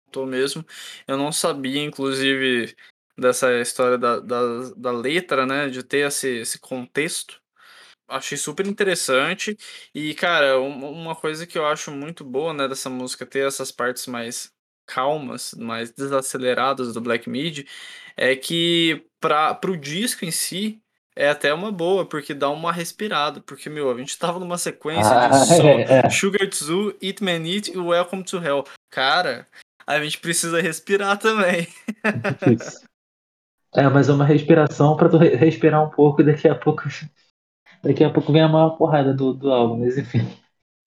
tô mesmo. Eu não sabia, inclusive, dessa história da, da, da letra, né? De ter esse, esse contexto. Achei super interessante. E, cara, um- uma coisa que eu acho muito boa, né, dessa música ter essas partes mais calmas, mais desaceleradas do Black Midi, é que para pro disco em si é até uma boa, porque dá uma respirada. Porque, meu, a gente tava numa sequência de Ah, só é, é. Sugar Tzu, Eat Man Eat e Welcome to Hell. Cara, a gente precisa respirar também. É, mas é uma respiração pra tu re- respirar um pouco e daqui a pouco, daqui a pouco vem a maior porrada do, do álbum, mas enfim.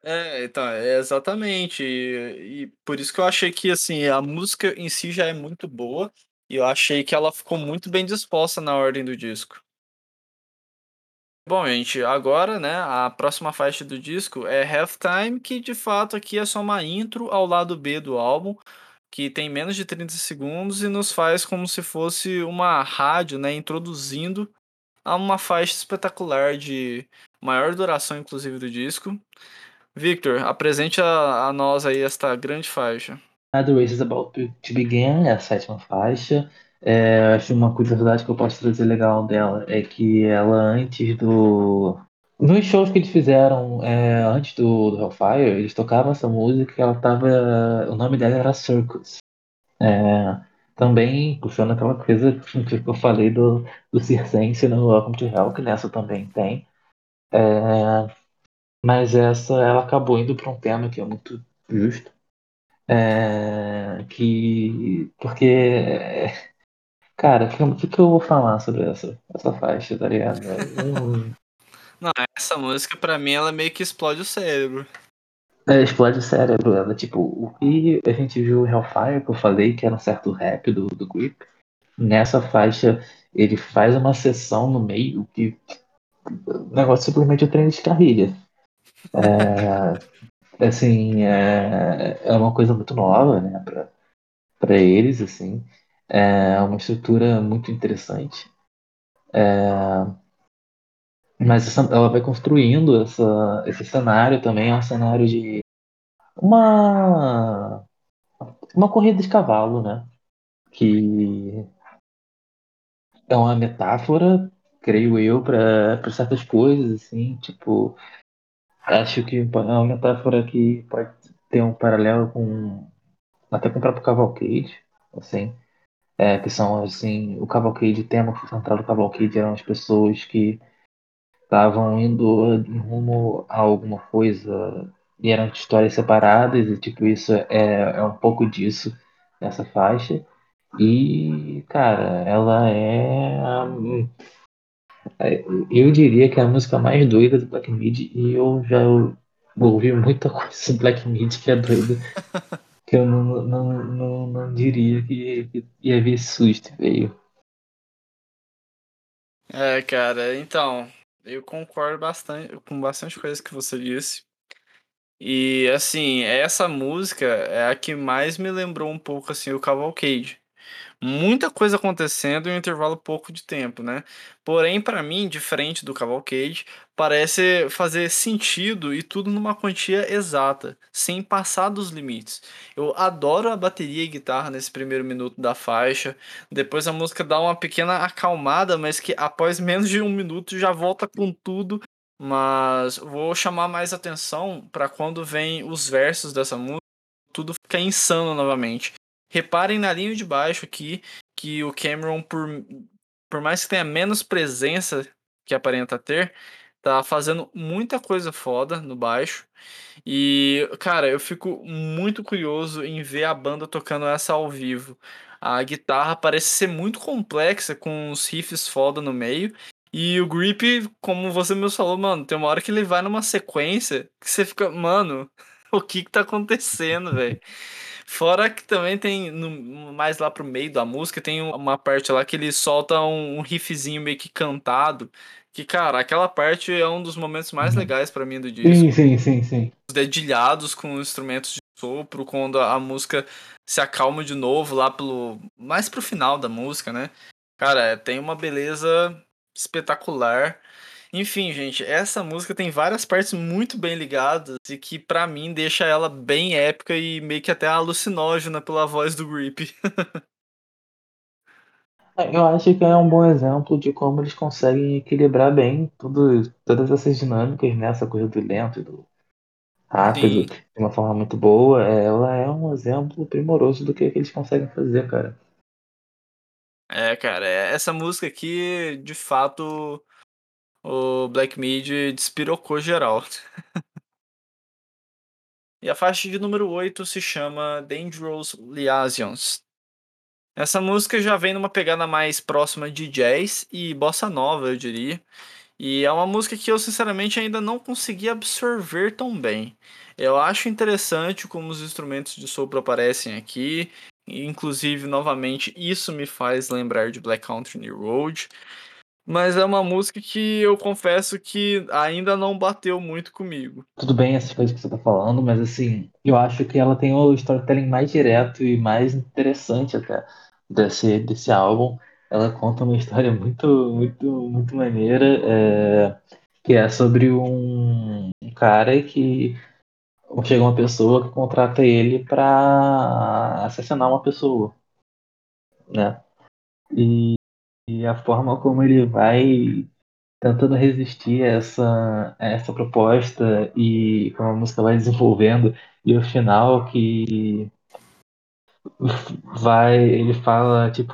É, então, é exatamente. E, e por isso que eu achei que assim, a música em si já é muito boa e eu achei que ela ficou muito bem disposta na ordem do disco. Bom, gente, agora, né, a próxima faixa do disco é Halftime, que de fato aqui é só uma intro ao lado B do álbum, que tem menos de 30 segundos e nos faz como se fosse uma rádio, né, introduzindo a uma faixa espetacular de maior duração, inclusive, do disco. Victor, apresente a, a nós aí esta grande faixa. The Race is About to Begin é a sétima faixa. É, acho uma curiosidade que eu posso trazer legal dela é que ela antes do. Nos shows que eles fizeram é, antes do, do Hellfire, eles tocavam essa música ela tava. O nome dela era Circus. É, também puxando aquela coisa que eu falei do, do Circense no Welcome to Hell, que nessa também tem. É, mas essa ela acabou indo para um tema que é muito justo. É, que porque cara, o que, que eu vou falar sobre essa, essa faixa, tá ligado? Eu- Não, essa música pra mim ela meio que explode o cérebro. é, explode o cérebro. Ela, tipo, o que a gente viu Hellfire, que eu falei que era um certo rap do, do Grip, nessa faixa ele faz uma sessão no meio que o negócio simplesmente o trem descarrilha. É, assim, é, é uma coisa muito nova, né, pra, pra eles, assim. É uma estrutura muito interessante. Mas essa- ela vai construindo essa, esse cenário também, é um cenário de uma, uma corrida de cavalo, né? Que é uma metáfora, creio eu, para certas coisas, assim, tipo, acho que é uma metáfora que pode ter um paralelo com até com o próprio Cavalcade, assim, é, que são assim, o Cavalcade, o tema central do Cavalcade eram as pessoas que estavam indo rumo a alguma coisa e eram histórias separadas e tipo isso é, é um pouco disso nessa faixa e cara ela é hum, eu diria que é a música mais doida do Black Midi e eu já ouvi muita coisa do Black Midi que é doida que eu não, não, não, não diria que, que ia vir susto veio É, cara, então. Eu concordo bastante com bastante coisa que você disse. E assim, essa música é a que mais me lembrou um pouco assim o Cavalcade. Muita coisa acontecendo em um intervalo pouco de tempo, né. Porém, pra mim, diferente do Cavalcade, parece fazer sentido e tudo numa quantia exata, sem passar dos limites. Eu adoro a bateria e guitarra nesse primeiro minuto da faixa, depois a música dá uma pequena acalmada, mas que após menos de um minuto já volta com tudo. Mas vou chamar mais atenção pra quando vem os versos dessa música, tudo fica insano novamente. Reparem na linha de baixo aqui, que o Cameron por por mais que tenha menos presença que aparenta ter, tá fazendo muita coisa foda no baixo. E, cara, eu fico muito curioso em ver a banda tocando essa ao vivo. A guitarra parece ser muito complexa, com uns riffs foda no meio. E o Grip, como você mesmo falou, mano, tem uma hora que ele vai numa sequência que você fica, mano, o que que tá acontecendo, velho? Fora que também tem, no, mais lá pro meio da música, tem uma parte lá que ele solta um, um riffzinho meio que cantado. Que, cara, aquela parte é um dos momentos mais Uhum. legais pra mim do disco. Sim, sim, sim, sim. Os dedilhados com instrumentos de sopro, quando a música se acalma de novo lá pelo. mais pro final da música, né? Cara, tem uma beleza espetacular. Enfim, gente, essa música tem várias partes muito bem ligadas e que pra mim deixa ela bem épica e meio que até alucinógena pela voz do Grip. É, Eu acho que é um bom exemplo de como eles conseguem equilibrar bem tudo, todas essas dinâmicas, né? Essa coisa do lento e do rápido, Sim, de uma forma muito boa. Ela é um exemplo primoroso do que, que eles conseguem fazer, cara. é, cara, é- essa música aqui, de fato, o Black Midi despirocou geral. E a faixa de número 8 se chama Dangerous Liaisons. Essa música já vem numa pegada mais próxima de jazz e bossa nova, eu diria. E é uma música que eu sinceramente ainda não consegui absorver tão bem. Eu acho interessante como os instrumentos de sopro aparecem aqui. Inclusive, novamente, isso me faz lembrar de Black Country New Road. Mas é uma música que eu confesso que ainda não bateu muito comigo. Tudo bem essas coisas que você tá falando, mas assim, eu acho que ela tem o storytelling mais direto e mais interessante até desse, desse álbum. Ela conta uma história muito, muito, muito maneira, é, que é sobre um, um cara que chega uma pessoa que contrata ele para assassinar uma pessoa, né? E, e a forma como ele vai tentando resistir a essa, a essa proposta e como a música vai desenvolvendo e o final que vai ele fala tipo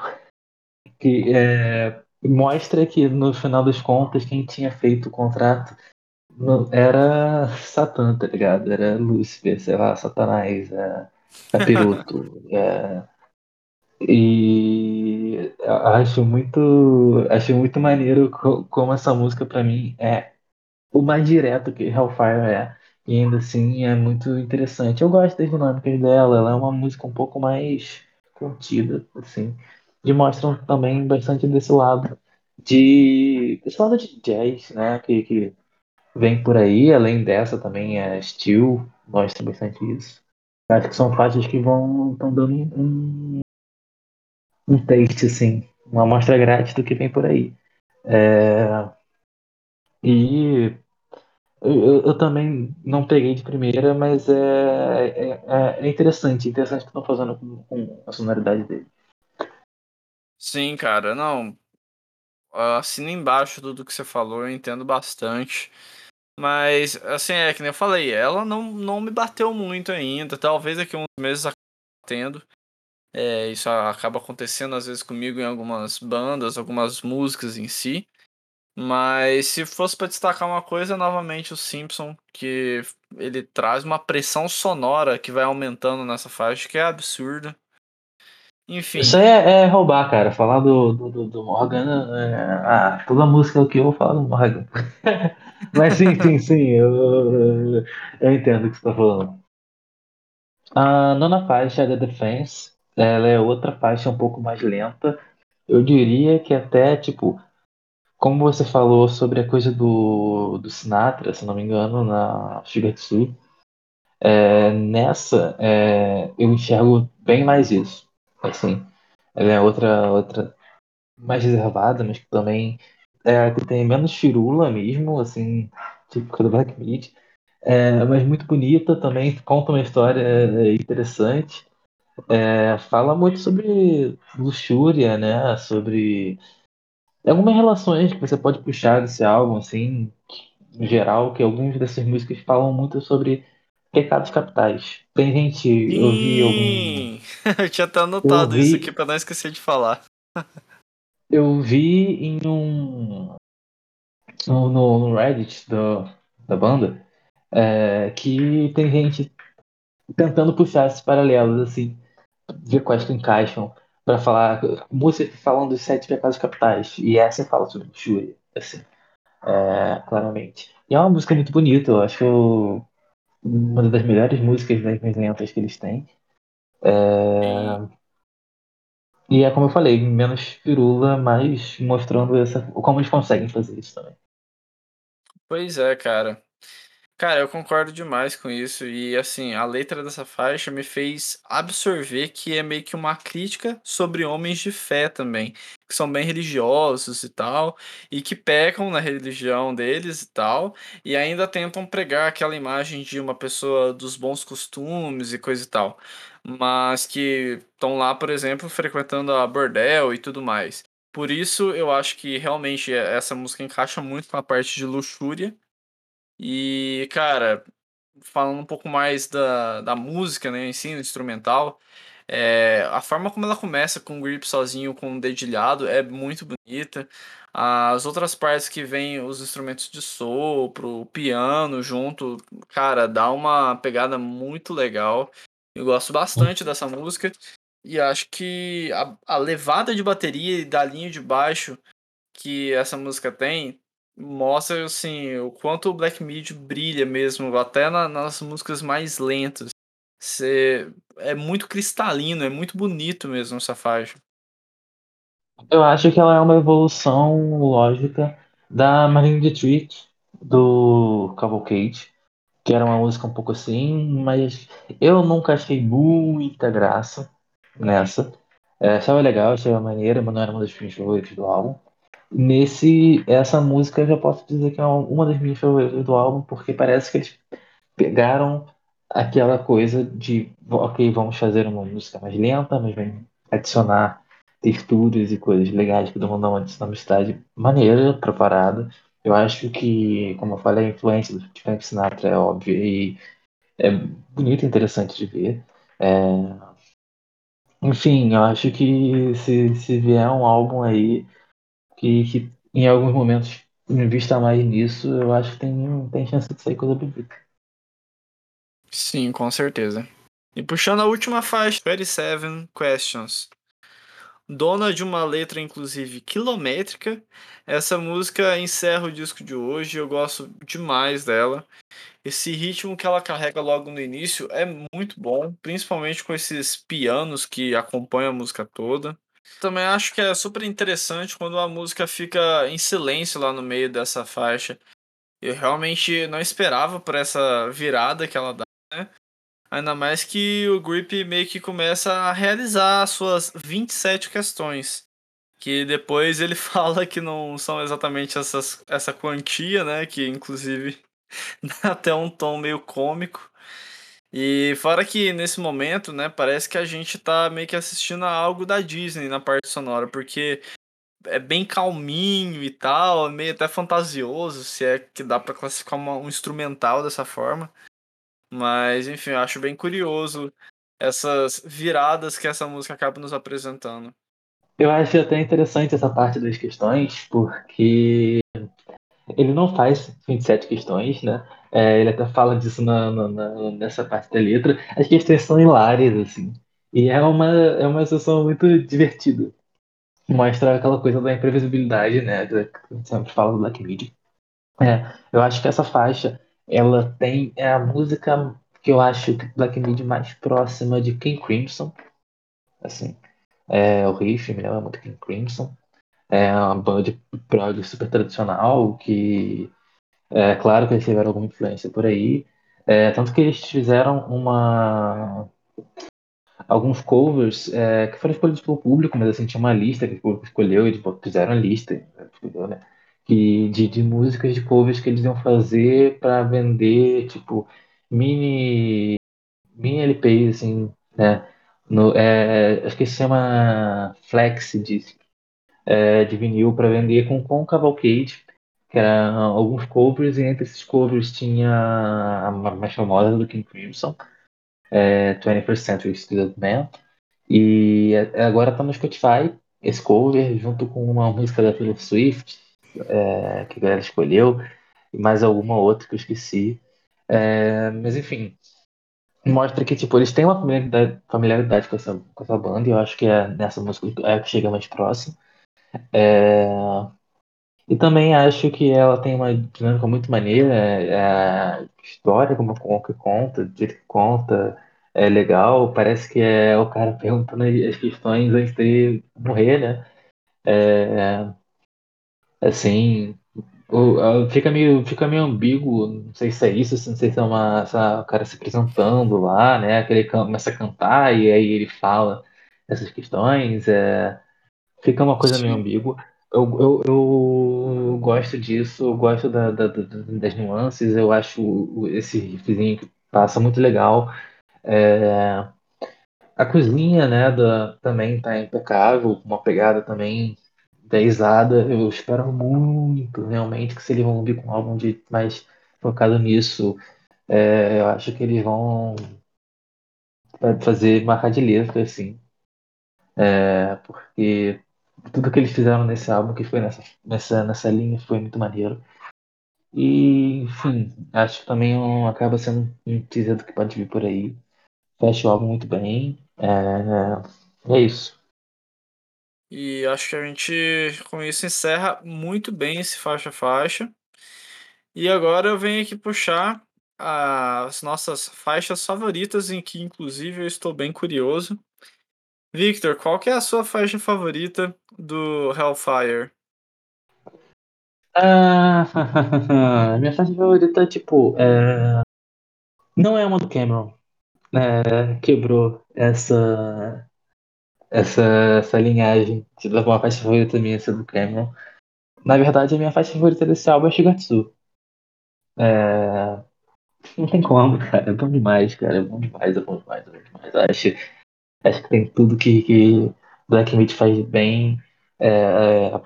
que é, mostra que no final das contas quem tinha feito o contrato não- era Satã, tá ligado? Era Lúcifer, sei lá, Satanás, é, Capiroto. é, e eu acho muito, acho muito maneiro co- como essa música pra mim é o mais direto que Hellfire é. E ainda assim é muito interessante. Eu gosto das dinâmicas dela, ela é uma música um pouco mais contida, assim. E mostram também bastante desse lado de. desse lado de jazz, né? Que, que vem por aí, além dessa também é Steel, mostra bastante isso. Acho que são faixas que vão estão dando um, um taste, assim, uma amostra grátis do que vem por aí. É, e Eu, eu- também não peguei de primeira, mas é, é, é é interessante, interessante que estão fazendo com, com a sonoridade dele. Sim, cara, não. Assina embaixo tudo que você falou, eu entendo bastante. Mas, assim, é que nem eu falei, ela não, não me bateu muito ainda. Talvez daqui a uns meses acabe tendo. É, isso acaba acontecendo às vezes comigo em algumas bandas, algumas músicas em si. Mas se fosse pra destacar uma coisa, novamente o Simpson, que ele traz uma pressão sonora que vai aumentando nessa faixa, que é absurda. Isso Enfim, aí é, é roubar, cara. Falar do, do, do- Morgan. é, ah, toda música que eu vou falar do Morgan. Mas sim, sim, sim. Eu, eu, entendo o que você está falando. A nona faixa é The Defense. Ela é outra faixa um pouco mais lenta. Eu diria que até, tipo, como você falou sobre a coisa do, do Sinatra, se não me engano, na Sul, é, nessa é, eu enxergo bem mais isso. Assim, ela é outra, outra mais reservada, mas que também é, que tem menos firula mesmo, assim, tipo do Black Mid. É, mas muito bonita também, conta uma história é, interessante. É, fala muito sobre luxúria, né? Sobre algumas relações que você pode puxar desse álbum, assim, em geral, que algumas dessas músicas falam muito sobre pecados capitais. Tem gente, eu vi algum. Sim! Eu tinha até anotado isso aqui pra não esquecer de falar. eu vi em um. No, no no Reddit do, da banda, é, que tem gente tentando puxar esses paralelos, assim, ver quais que encaixam, pra falar. Música falando dos sete pecados capitais, e essa fala sobre luxúria, assim, é, claramente. E é uma música muito bonita, eu acho uma das melhores músicas das mais lentas que eles têm. Sim. E é como eu falei, menos firula, mas mostrando essa, como eles conseguem fazer isso também. Pois é, cara. Cara, eu concordo demais com isso. E assim, a letra dessa faixa me fez absorver que é meio que uma crítica sobre homens de fé também, que são bem religiosos e tal, e que pecam na religião deles e tal, e ainda tentam pregar aquela imagem de uma pessoa dos bons costumes e coisa e tal, mas que estão lá, por exemplo, frequentando a bordel e tudo mais. Por isso, eu acho que realmente essa música encaixa muito com a parte de luxúria e, cara, falando um pouco mais da, da música, né, em si, no instrumental, é, a forma como ela começa com o grip sozinho, com o dedilhado, é muito bonita. As outras partes que vem os instrumentos de sopro, o piano junto, cara, dá uma pegada muito legal. Eu gosto bastante dessa música e acho que a, a levada de bateria e da linha de baixo que essa música tem mostra assim o quanto o Black Midi brilha mesmo, até na- nas músicas mais lentas. Cê, é muito cristalino, é muito bonito mesmo essa faixa. Eu acho que ela é uma evolução lógica da Marlene Dietrich, do Cavalcade, que era uma música um pouco assim, mas eu nunca achei muita graça nessa. É, achava legal, achava maneira, mas não era uma das minhas favoritas do álbum. Nesse, essa música eu já posso dizer que é uma das minhas favoritas do álbum, porque parece que eles pegaram aquela coisa de, ok, vamos fazer uma música mais lenta, mas vamos adicionar texturas e coisas legais que dar uma dinamicidade maneira, preparada. Eu acho que, como eu falei, a influência do Frank Sinatra é óbvia e é bonito e interessante de ver. É, enfim, eu acho que se, se vier um álbum aí que, que em alguns momentos invista mais nisso, eu acho que tem, tem chance de sair coisa bonita. Sim, com certeza. E puxando a última faixa, 27 Questions. Dona de uma letra, inclusive, quilométrica, essa música encerra o disco de hoje. Eu gosto demais dela. Esse ritmo que ela carrega logo no início é muito bom, principalmente com esses pianos que acompanham a música toda. Também acho que é super interessante quando a música fica em silêncio lá no meio dessa faixa. Eu realmente não esperava por essa virada que ela dá, né? Ainda mais que o Grip meio que começa a realizar as suas 27 questões. Que depois ele fala que não são exatamente essas, essa quantia, né? Que inclusive até um tom meio cômico. E fora que nesse momento, né, parece que a gente tá meio que assistindo a algo da Disney na parte sonora, porque é bem calminho e tal, meio até fantasioso, se é que dá pra classificar uma- um instrumental dessa forma. Mas, enfim, eu acho bem curioso essas viradas que essa música acaba nos apresentando. Eu acho até interessante essa parte das questões, porque ele não faz 27 questões, né? É, ele até fala disso na, na- na- nessa parte da letra. As questões são hilárias, assim. E é uma, é uma sensação muito divertida. Mostra aquela coisa da imprevisibilidade, né? Que sempre fala do Black Midi. É, eu acho que essa faixa, ela tem é a música que eu acho Black Midi mais próxima de King Crimson, assim. É, o riff me lembra muito King Crimson. É uma banda de prog super tradicional, que é claro que eles tiveram alguma influência por aí. É, tanto que eles fizeram uma alguns covers é, que foram escolhidos pelo público, mas assim, tinha uma lista que o público escolheu, eles fizeram a lista, entendeu, né? Que, de, de músicas de covers que eles iam fazer para vender, tipo, mini, mini LPs, assim, né? No, é, acho que se chama Flex Disc, é, de vinil para vender com, com Cavalcade, que eram alguns covers, e entre esses covers tinha a mais famosa do King Crimson, é, 21st Century Student Man. E agora tá no Spotify, esse cover, junto com uma música da Taylor Swift, é, que a galera escolheu, e mais alguma outra que eu esqueci. É, mas enfim, mostra que tipo, eles têm uma familiaridade, familiaridade com, essa, com essa banda, e eu acho que é nessa música é que chega mais próximo. É, e também acho que ela tem uma dinâmica muito maneira, é, a história como, que conta, do jeito que conta, é legal, parece que é o cara perguntando as questões antes de morrer, né? É, assim, o, fica meio, fica meio ambíguo, não sei se é isso, não sei se é uma, é o cara se apresentando lá, né? Que ele começa a cantar e aí ele fala essas questões, é, fica uma coisa meio Sim. ambígua. Eu, eu, eu gosto disso, eu gosto da, da- da- das nuances, eu acho esse riffzinho que passa muito legal. É, a cozinha, né, da, também tá impecável, uma pegada também deisada. Eu espero muito, realmente, que se eles vão vir com um álbum de, mais focado nisso, é, eu acho que eles vão fazer marca de letra, assim. É, porque tudo que eles fizeram nesse álbum, que foi nessa, nessa, nessa linha, foi muito maneiro. E, enfim, acho que também um- acaba sendo um teaser do que pode vir por aí. Fecha o álbum muito bem. É, é isso. E acho que a gente com isso encerra muito bem esse faixa a faixa. E agora eu venho aqui puxar as nossas faixas favoritas, em que inclusive eu estou bem curioso. Victor, qual que é a sua faixa favorita do Hellfire? Ah, minha faixa favorita, tipo, é, não é uma do Cameron. É, quebrou essa, essa, essa linhagem de levar uma faixa favorita minha ser do Cameron. Na verdade, a minha faixa favorita desse álbum é Shigatsu. É, não tem como, cara. É bom demais, cara. É bom demais, é bom demais, é bom demais. Eu acho, acho que tem tudo que, que Black Meat faz bem. É, é,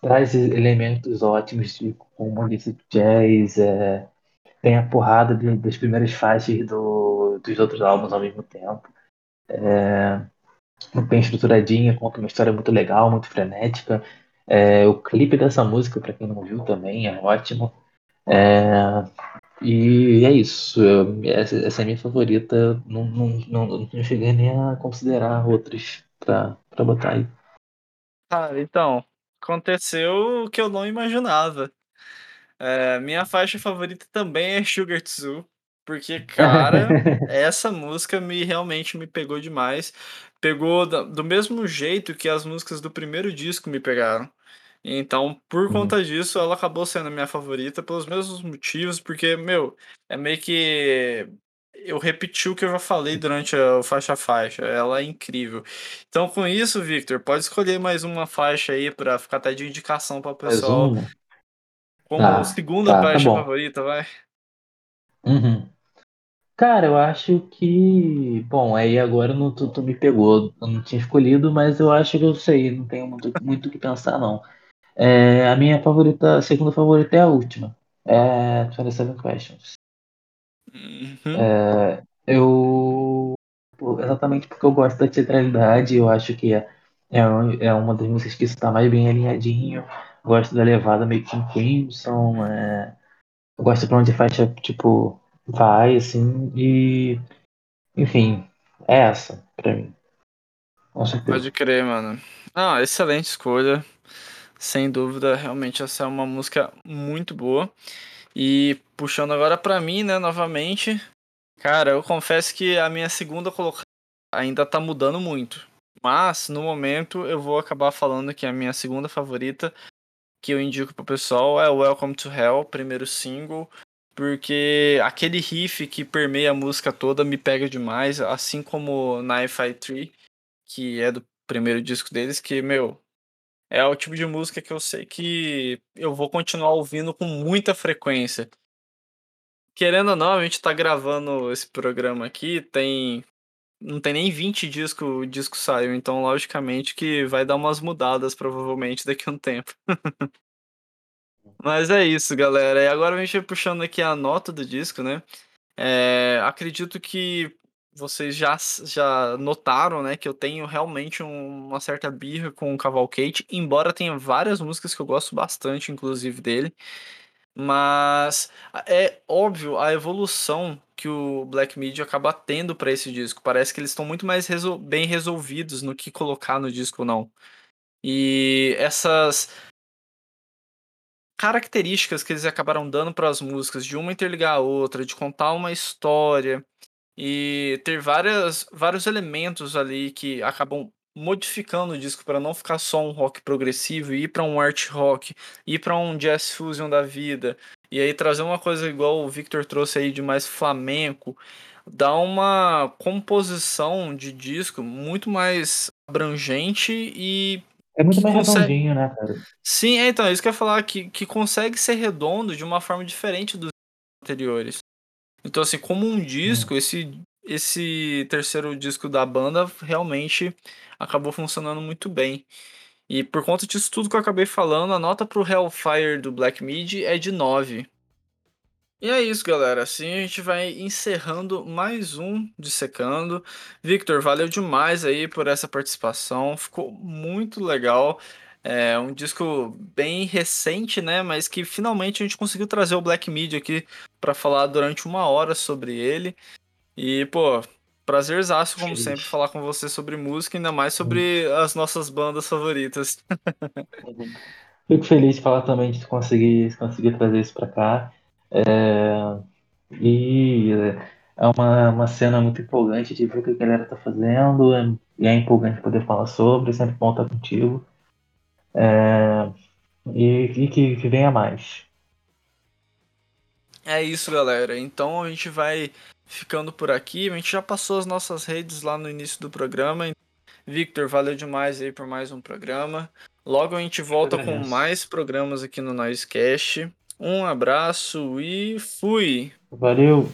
traz elementos ótimos de, como disse jazz. É, tem a porrada de- das primeiras faixas do, dos outros álbuns ao mesmo tempo. Bem estruturadinha, conta uma história muito legal, muito frenética. É, o clipe dessa música, para quem não viu também, é ótimo. É, E é isso. Essa, é a minha favorita. Não, não, não, não cheguei nem a considerar outras pra, pra botar aí. Cara, então, aconteceu o que eu não imaginava. É, minha faixa favorita também é Sugar Tzu, porque, cara, essa música me realmente me pegou demais. Pegou do mesmo jeito que as músicas do primeiro disco me pegaram. Então, por Uhum. conta disso, ela acabou sendo a minha favorita pelos mesmos motivos, porque, meu, é meio que eu repeti o que eu já falei durante a- o faixa a faixa. Ela é incrível. Então, com isso, Victor, pode escolher mais uma faixa aí pra ficar até de indicação para o pessoal como Ah, segunda tá, tá faixa bom. favorita, vai? Uhum. Cara, eu acho que. Bom, aí agora não, tu, tu me pegou. Eu não tinha escolhido, mas eu acho que eu sei. Não tenho muito muito o que pensar, não. É, a minha favorita, a segunda favorita é a última. É 27 Questions. Uhum. Eu. pô, Exatamente porque eu gosto da teatralidade, eu acho que é, é, é uma das músicas que está mais bem alinhadinho. Gosto da levada meio King Crimson. É, eu gosto pra onde a faixa, tipo, vai, assim. E, enfim, é essa, pra mim. Pode crer, mano. Ah, excelente escolha. Sem dúvida, realmente essa é uma música muito boa. E puxando agora pra mim, né, novamente. Cara, eu confesso que a minha segunda colocação ainda tá mudando muito. Mas, no momento, eu vou acabar falando que a minha segunda favorita, que eu indico pro pessoal, é Welcome to Hell, primeiro single. Porque aquele riff que permeia a música toda me pega demais, assim como Knife Eye Tree, que é do primeiro disco deles, que, meu, é o tipo de música que eu sei que eu vou continuar ouvindo com muita frequência. Querendo ou não, a gente tá gravando esse programa aqui, tem. Não tem nem 20 discos o disco saiu, então logicamente que vai dar umas mudadas provavelmente daqui a um tempo. Mas é isso, galera. E agora a gente vai puxando aqui a nota do disco, né? É, acredito que vocês já, já notaram, né, que eu tenho realmente um, uma certa birra com o Cavalcade, embora tenha várias músicas que eu gosto bastante, inclusive dele. Mas é óbvio a evolução que o Black Media acaba tendo para esse disco. Parece que eles estão muito mais resol bem resolvidos no que colocar no disco ou não. E essas características que eles acabaram dando para as músicas, de uma interligar a outra, de contar uma história e ter várias, vários elementos ali que acabam modificando o disco para não ficar só um rock progressivo, ir para um art rock, ir para um jazz fusion da vida, e aí trazer uma coisa igual o Victor trouxe aí de mais flamenco, dá uma composição de disco muito mais abrangente e é muito mais consegue... redondinho, né, cara? Sim, é, então, é isso que eu ia falar, que, que consegue ser redondo de uma forma diferente dos anteriores. Então, assim, como um disco, hum. esse, esse terceiro disco da banda realmente acabou funcionando muito bem. E por conta disso tudo que eu acabei falando, a nota pro Hellfire do Black Mid é de 9. E é isso, galera. Assim a gente vai encerrando mais um Dissecando. Victor, valeu demais aí por essa participação. Ficou muito legal. É um disco bem recente, né? Mas que finalmente a gente conseguiu trazer o Black Media aqui para falar durante uma hora sobre ele. E, pô, prazerzaço, como Feliz. sempre, falar com você sobre música, ainda mais sobre as nossas bandas favoritas. Fico feliz de falar também de conseguir, conseguir trazer isso para cá. É, e é uma, uma cena muito empolgante de ver o que a galera tá fazendo. É, e é empolgante poder falar sobre, é sempre bom estar contigo. É, e, e que, que venha mais. É isso, galera. Então a gente vai ficando por aqui. A gente já passou as nossas redes lá no início do programa. Victor, valeu demais aí por mais um programa. Logo a gente volta com mais programas aqui no Noisecast. Um abraço e fui! Valeu!